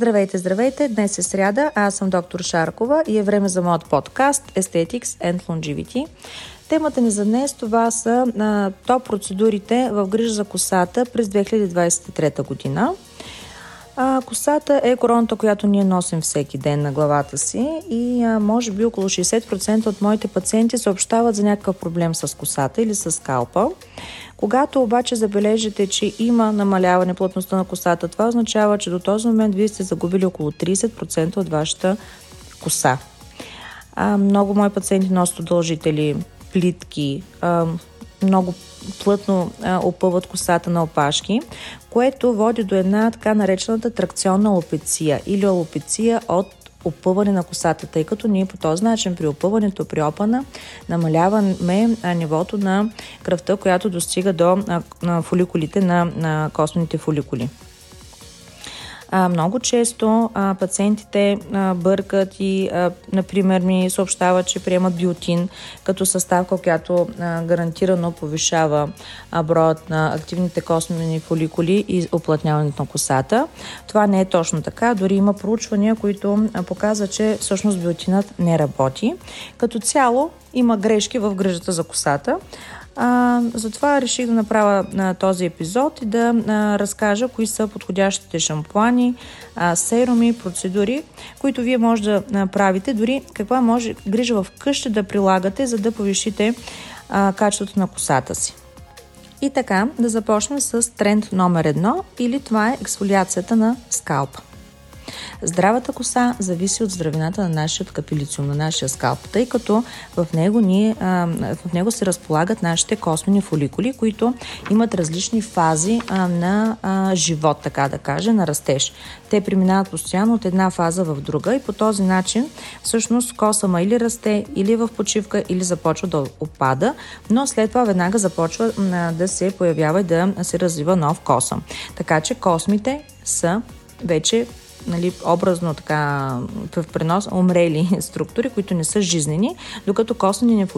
Здравейте, здравейте! Днес е сряда, аз съм доктор Шаркова и е време за моят подкаст Aesthetics and Longevity. Темата ни за днес това са топ процедурите в грижа за косата през 2023 година. А, косата е короната, която ние носим всеки ден на главата си и а, може би около 60% от моите пациенти съобщават за някакъв проблем с косата или с скалпа. Когато обаче забележите, че има намаляване плътността на косата, това означава, че до този момент вие сте загубили около 30% от вашата коса. А, много мои пациенти носят удължители, плитки, а, много плътно а, опъват косата на опашки, което води до една така наречената тракционна алопеция или алопеция от опъване на косата, тъй като ние по този начин при опъването, при опана, намаляваме нивото на кръвта, която достига до фоликулите на, на космените фоликули. Много често а, пациентите а, бъркат и, а, например, ми съобщават, че приемат биотин като съставка, която а, гарантирано повишава а, броят на активните космени фоликули и оплътняването на косата. Това не е точно така. Дори има проучвания, които показват, че всъщност биотинът не работи. Като цяло има грешки в грижата за косата. А, затова реших да направя а, този епизод и да а, разкажа кои са подходящите шампуани, а, серуми, процедури, които вие може да направите, дори каква може грижа в къща да прилагате, за да повишите а, качеството на косата си. И така, да започнем с тренд номер едно или това е ексфолиацията на скалпа. Здравата коса зависи от здравината на нашия капилициум, на нашия скалп, тъй като в него, ние, а, в него се разполагат нашите космени фоликули, които имат различни фази а, на а, живот, така да каже, на растеж. Те преминават постоянно от една фаза в друга и по този начин всъщност косама или расте, или в почивка, или започва да опада, но след това веднага започва а, да се появява и да се развива нов косъм. Така че космите са вече нали, образно така в пренос умрели структури, които не са жизнени, докато костния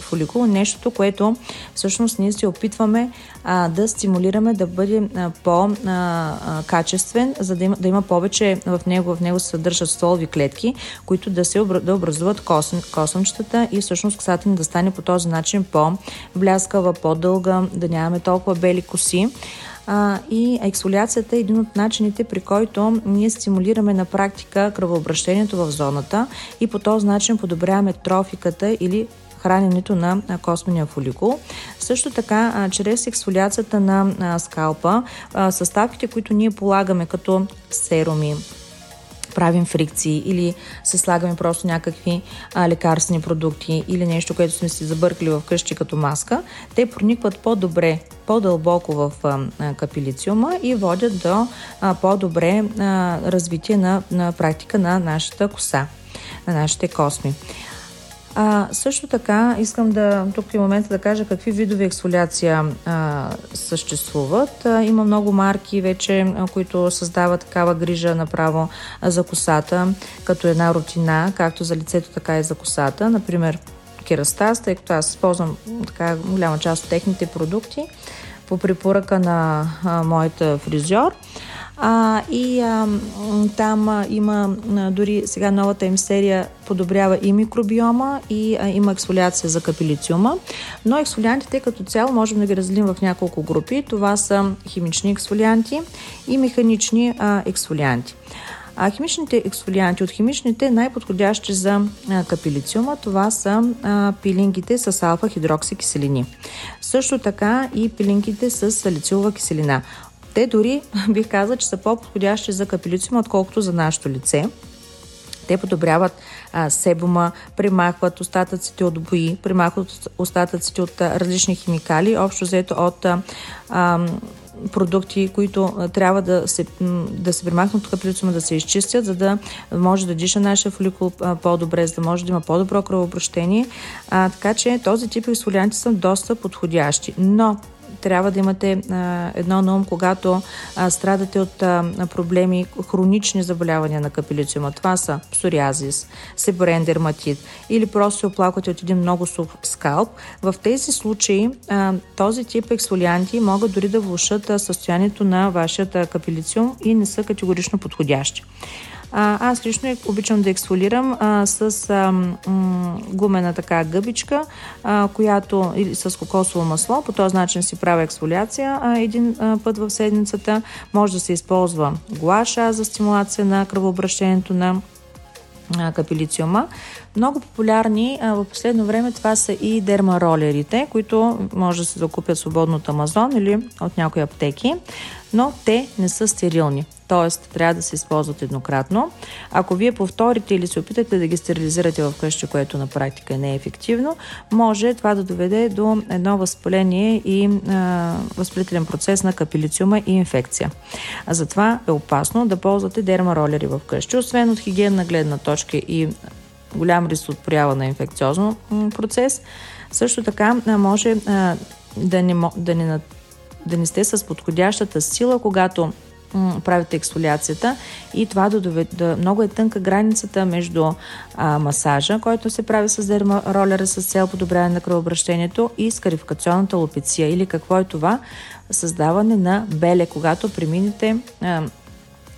фоликул е нещото, което всъщност ние се опитваме а, да стимулираме да бъде по-качествен, за да има, да има повече в него, в него се съдържат стволови клетки, които да се да образуват косъм, косъмчетата и всъщност косата ни да стане по този начин по-бляскава, по-дълга, да нямаме толкова бели коси. А, и ексфолиацията е един от начините, при който ние стимулираме на практика кръвообращението в зоната и по този начин подобряваме трофиката или храненето на космения фоликул. Също така, чрез ексфолиацията на скалпа, съставките, които ние полагаме като серуми, правим фрикции или се слагаме просто някакви а, лекарствени продукти или нещо, което сме си забъркали в къщи като маска, те проникват по-добре, по-дълбоко в а, капилициума и водят до а, по-добре а, развитие на, на практика на нашата коса, на нашите косми. А, също така искам да тук и момента да кажа какви видове ексфолиация а, съществуват. А, има много марки вече, а, които създават такава грижа направо за косата, като една рутина, както за лицето, така и за косата. Например, Керастас, тъй като аз използвам така голяма част от техните продукти по препоръка на а, моята фризьор. А, и а, там а, има а, дори сега новата им серия подобрява и микробиома и а, има ексфолиация за капилициума. Но ексфолиантите като цяло можем да ги разделим в няколко групи. Това са химични ексфолианти и механични а, ексфолианти. А химичните ексфолианти от химичните най-подходящи за капилициума това са а, пилингите с алфа-хидроксикиселини. Също така и пилингите с салицилова киселина. Те дори бих казала, че са по-подходящи за капелициума, отколкото за нашето лице. Те подобряват а, себума, примахват остатъците от бои, примахват остатъците от а, различни химикали, общо взето от а, а, продукти, които трябва да се, да се примахнат от капелициума, да се изчистят, за да може да диша нашия фоликул по-добре, за да може да има по-добро кръвообращение. А, така че този тип ексфолианти са доста подходящи. Но трябва да имате а, едно на ум, когато а, страдате от а, проблеми, хронични заболявания на капилициума. Това са псориазис, себорен дерматит или просто се оплаквате от един много сух скалп. В тези случаи а, този тип ексфолианти могат дори да влушат състоянието на вашия капилициум и не са категорично подходящи. А, аз лично обичам да ексфолирам а, с а, м, гумена така гъбичка, а, която или с кокосово масло. По този начин си правя ексфолиация а, един а, път в седмицата. Може да се използва гуаша за стимулация на кръвообращението на капилициума. Много популярни а, в последно време това са и дермаролерите, които може да се закупят свободно от Амазон или от някои аптеки, но те не са стерилни т.е. трябва да се използват еднократно. Ако вие повторите или се опитате да ги стерилизирате в къща, което на практика не е ефективно, може това да доведе до едно възпаление и а, възпалителен процес на капилициума и инфекция. А затова е опасно да ползвате дермаролери в къщи, освен от хигиенна гледна точка и голям риск от проява на инфекциозно процес. Също така може да, не, да, не, да не сте с подходящата сила, когато правите ексфолиацията и това да доведе, да, много е тънка границата между а, масажа, който се прави с дермаролера с цел подобряване на кръвообращението и скарификационната лопеция или какво е това? Създаване на беле, когато преминете а,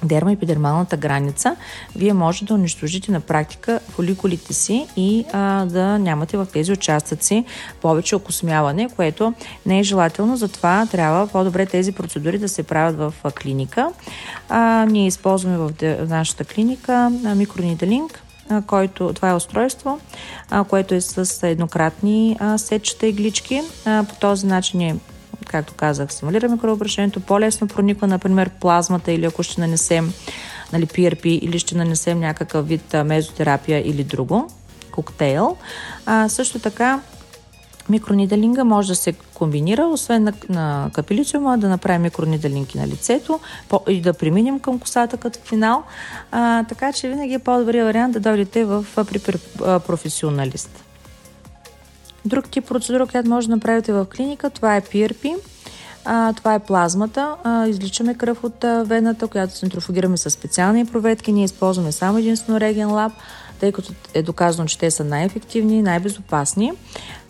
дермоепидермалната граница, вие може да унищожите на практика фоликулите си и а, да нямате в тези участъци повече окосмяване, което не е желателно, затова трябва по-добре тези процедури да се правят в клиника. А, ние използваме в, в нашата клиника микрониделинг, който, това е устройство, а, което е с еднократни а, сечета иглички. А, по този начин е както казах, стимулираме кръвообращението, по-лесно прониква, например, плазмата или ако ще нанесем нали, PRP или ще нанесем някакъв вид мезотерапия или друго, коктейл. А, също така, микрониделинга може да се комбинира, освен на, на капилициума, да направим микрониделинки на лицето по, и да преминем към косата като финал. А, така че винаги е по-добрият вариант да дойдете в, при, при професионалист. Друг тип процедура, която може да направите в клиника, това е PRP. А, това е плазмата. А, изличаме кръв от а, вената, която центрофугираме с специални проветки. Ние използваме само единствено Regen Lab, тъй като е доказано, че те са най-ефективни и най-безопасни.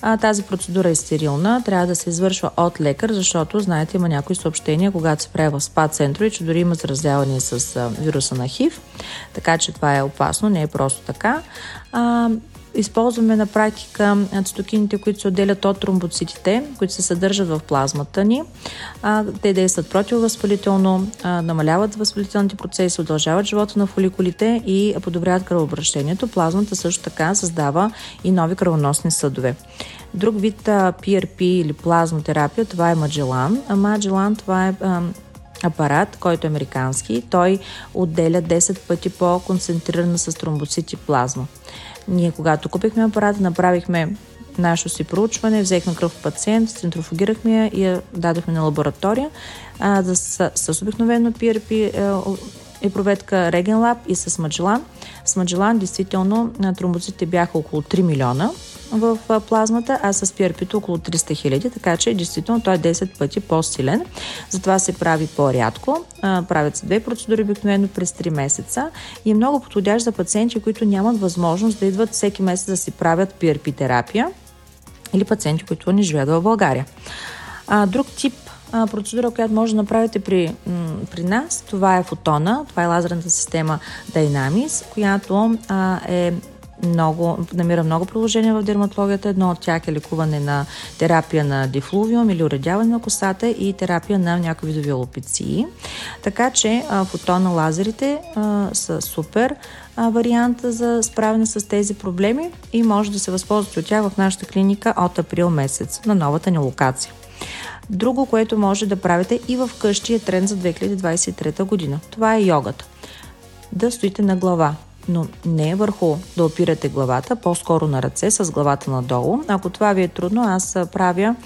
А, тази процедура е стерилна, трябва да се извършва от лекар, защото, знаете, има някои съобщения, когато се прави в спа центрове, че дори има заразяване с а, вируса на ХИВ, така че това е опасно, не е просто така. А, използваме на практика цитокините, които се отделят от тромбоцитите, които се съдържат в плазмата ни. Те действат противовъзпалително, намаляват възпалителните процеси, удължават живота на фоликулите и подобряват кръвообращението. Плазмата също така създава и нови кръвоносни съдове. Друг вид PRP или плазмотерапия, това е. А Magellan това е апарат, който е американски. Той отделя 10 пъти по-концентрирана с тромбоцити плазма. Ние, когато купихме апарата, направихме нашето си проучване, взехме кръв пациент, центрофугирахме я и я дадохме на лаборатория а, да с, с обикновено PRP е, и проветка Regen Lab и с Magellan. С Magellan действително тромбоцитите бяха около 3 милиона в плазмата, а с PRP около 300 хиляди, така че действително той е 10 пъти по-силен. Затова се прави по-рядко. Правят се две процедури обикновено през 3 месеца и е много подходящ за пациенти, които нямат възможност да идват всеки месец да си правят PRP терапия или пациенти, които не живеят в България. Друг тип процедура, която може да направите при, при нас, това е фотона, това е лазерната система Dynamis, която а, е много, намира много приложения в дерматологията. Едно от тях е лекуване на терапия на дифлувиум или уредяване на косата и терапия на някои видови алопеции. Така че фотона лазерите а, са супер а, вариант за справяне с тези проблеми и може да се възползвате от тях в нашата клиника от април месец на новата ни локация. Друго, което може да правите и в къщи е тренд за 2023 година. Това е йогата. Да стоите на глава но не върху да опирате главата, по-скоро на ръце с главата надолу. Ако това ви е трудно, аз правя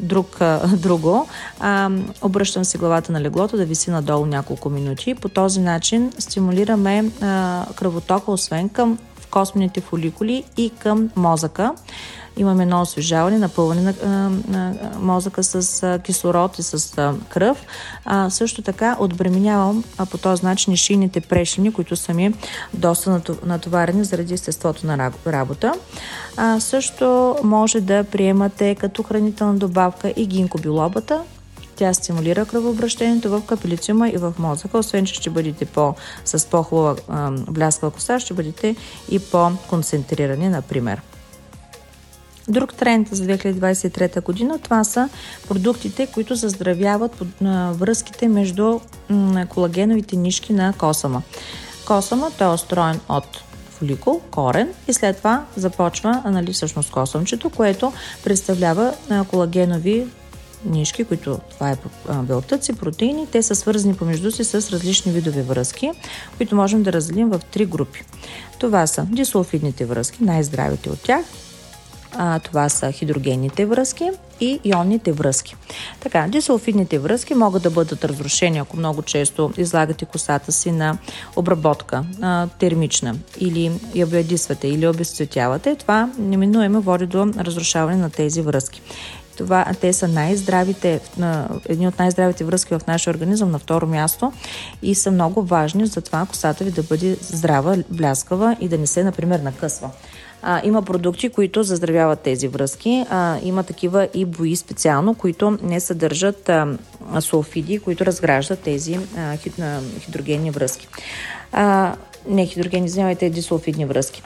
друг, друго. А, обръщам се главата на леглото да виси надолу няколко минути. По този начин стимулираме а, кръвотока, освен към космените фоликули и към мозъка. Имаме едно освежаване, напълване на, на, на мозъка с а, кислород и с а, кръв. А, също така отбременявам а, по този начин и шийните прешини, които са ми доста натоварени заради естеството на работа. А, също може да приемате като хранителна добавка и гинкобилобата, тя стимулира кръвообращението в капелициума и в мозъка. Освен, че ще бъдете по, с по-хубава бляскава коса, ще бъдете и по-концентрирани, например. Друг тренд за 2023 година, това са продуктите, които заздравяват връзките между колагеновите нишки на косама. Косама, той е устроен от фоликул, корен и след това започва, нали, всъщност косъмчето, което представлява колагенови нишки, които това е белтъци, протеини. Те са свързани помежду си с различни видове връзки, които можем да разделим в три групи. Това са дисулфидните връзки, най-здравите от тях, а, това са хидрогенните връзки и ионните връзки. Така, дисулфидните връзки могат да бъдат разрушени, ако много често излагате косата си на обработка а, термична или я обядисвате или обезцветявате. Това неминуемо води до разрушаване на тези връзки. Това, те са най-здравите, едни от най-здравите връзки в нашия организъм на второ място и са много важни за това косата ви да бъде здрава, бляскава и да не се, например, накъсва. А, има продукти, които заздравяват тези връзки. А, има такива и бои специално, които не съдържат а, сулфиди, които разграждат тези а, хид, а, хидрогенни връзки. А, не хидрогени, извинявайте, дисулфидни връзки.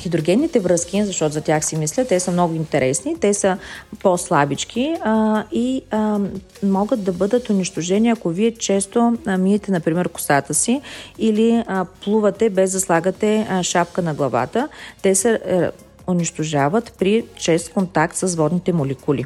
Хидрогенните връзки, защото за тях си мисля, те са много интересни, те са по-слабички а, и а, могат да бъдат унищожени, ако вие често а, миете, например, косата си или а, плувате без да слагате а, шапка на главата. Те се а, унищожават при чест контакт с водните молекули.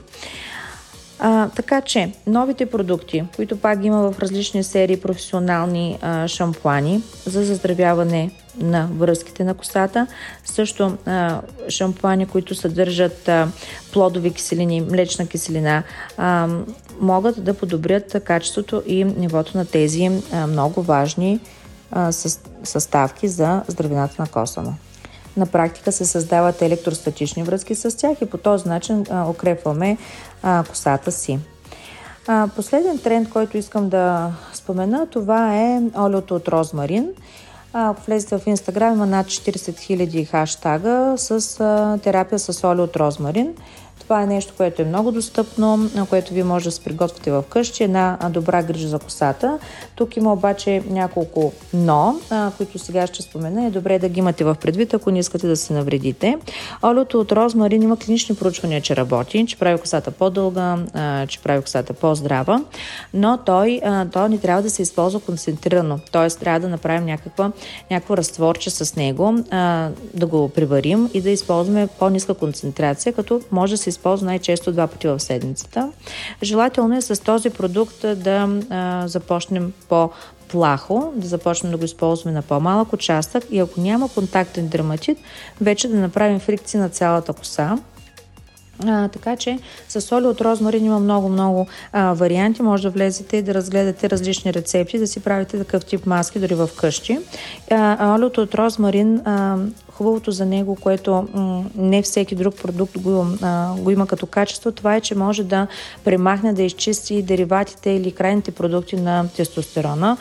А, така че, новите продукти, които пак има в различни серии професионални а, шампуани за заздравяване на връзките на косата, също а, шампуани, които съдържат а, плодови киселини, млечна киселина, а, могат да подобрят качеството и нивото на тези а, много важни а, съставки за здравината на косама на практика се създават електростатични връзки с тях и по този начин а, укрепваме а, косата си. А, последен тренд, който искам да спомена, това е олиото от розмарин. Ако влезете в Инстаграм, има над 40 000 хаштага с а, терапия с олио от розмарин. Това е нещо, което е много достъпно, което вие може да се приготвите в къщи. Една добра грижа за косата. Тук има обаче няколко но, които сега ще спомена. Е добре да ги имате в предвид, ако не искате да се навредите. Олиото от розмарин има клинични проучвания, че работи, че прави косата по-дълга, че прави косата по-здрава, но той, той не трябва да се използва концентрирано. Т.е. трябва да направим някаква, някакво разтворче с него, да го приварим и да използваме по-ниска концентрация, като може да се използва най-често два пъти в седмицата. Желателно е с този продукт да а, започнем по плахо, да започнем да го използваме на по-малък участък и ако няма контактен дерматит, вече да направим фрикции на цялата коса. А, така че с оли от розмарин има много-много варианти. Може да влезете и да разгледате различни рецепти, да си правите такъв тип маски дори в къщи. А, олиото от розмарин а, хубавото за него, което не всеки друг продукт го, го има като качество, това е, че може да премахне, да изчисти дериватите или крайните продукти на тестостерона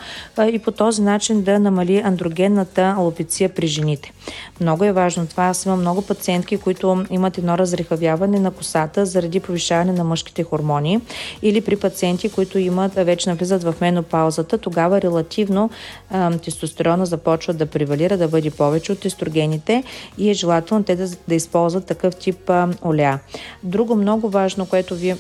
и по този начин да намали андрогенната алопеция при жените. Много е важно това. Аз имам много пациентки, които имат едно разрехавяване на косата заради повишаване на мъжките хормони или при пациенти, които имат, вече навлизат в менопаузата, тогава релативно тестостерона започва да превалира, да бъде повече от естрогените храните и е желателно те да, да използват такъв тип а, оля. Друго много важно, което вие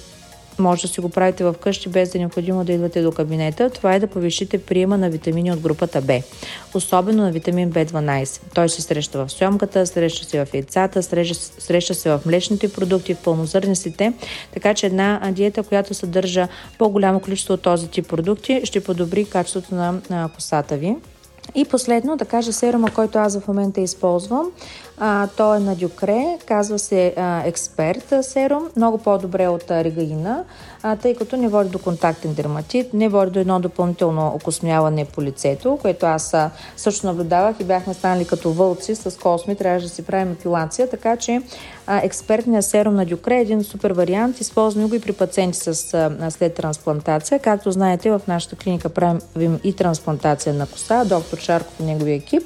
може да си го правите в къщи без да е необходимо да идвате до кабинета, това е да повишите приема на витамини от групата Б, особено на витамин В12. Той се среща в сьомката, среща се в яйцата, среща, среща се в млечните продукти, в пълнозърнестите, така че една диета, която съдържа по-голямо количество от този тип продукти, ще подобри качеството на косата ви. И последно, да кажа серума, който аз в момента използвам. А, той е на Дюкре, казва се а, Експерт серум, много по-добре от а, регаина, а, тъй като не води до контактен дерматит, не води до едно допълнително окосмяване по лицето, което аз а, също наблюдавах и бяхме станали като вълци с косми, трябваше да си правим епилация, така че а, експертният серум на Дюкре е един супер вариант, използваме го и при пациенти с а, след трансплантация. Както знаете, в нашата клиника правим и трансплантация на коса, доктор Шарков и неговия екип.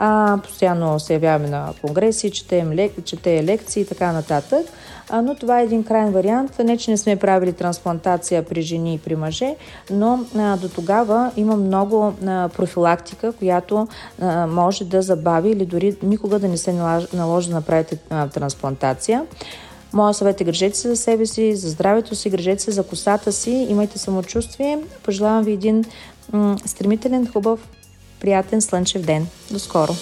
А, постоянно се явяваме на конгреси, четем лек, чете лекции и така нататък. А, но това е един крайен вариант. Не, че не сме правили трансплантация при жени и при мъже, но а, до тогава има много а, профилактика, която а, може да забави или дори никога да не се наложи, да направите а, трансплантация. Моя съвет е грижете се за себе си, за здравето си, грижете се за косата си, имайте самочувствие. Пожелавам ви един м- стремителен, хубав приятен слънчев ден. До скоро!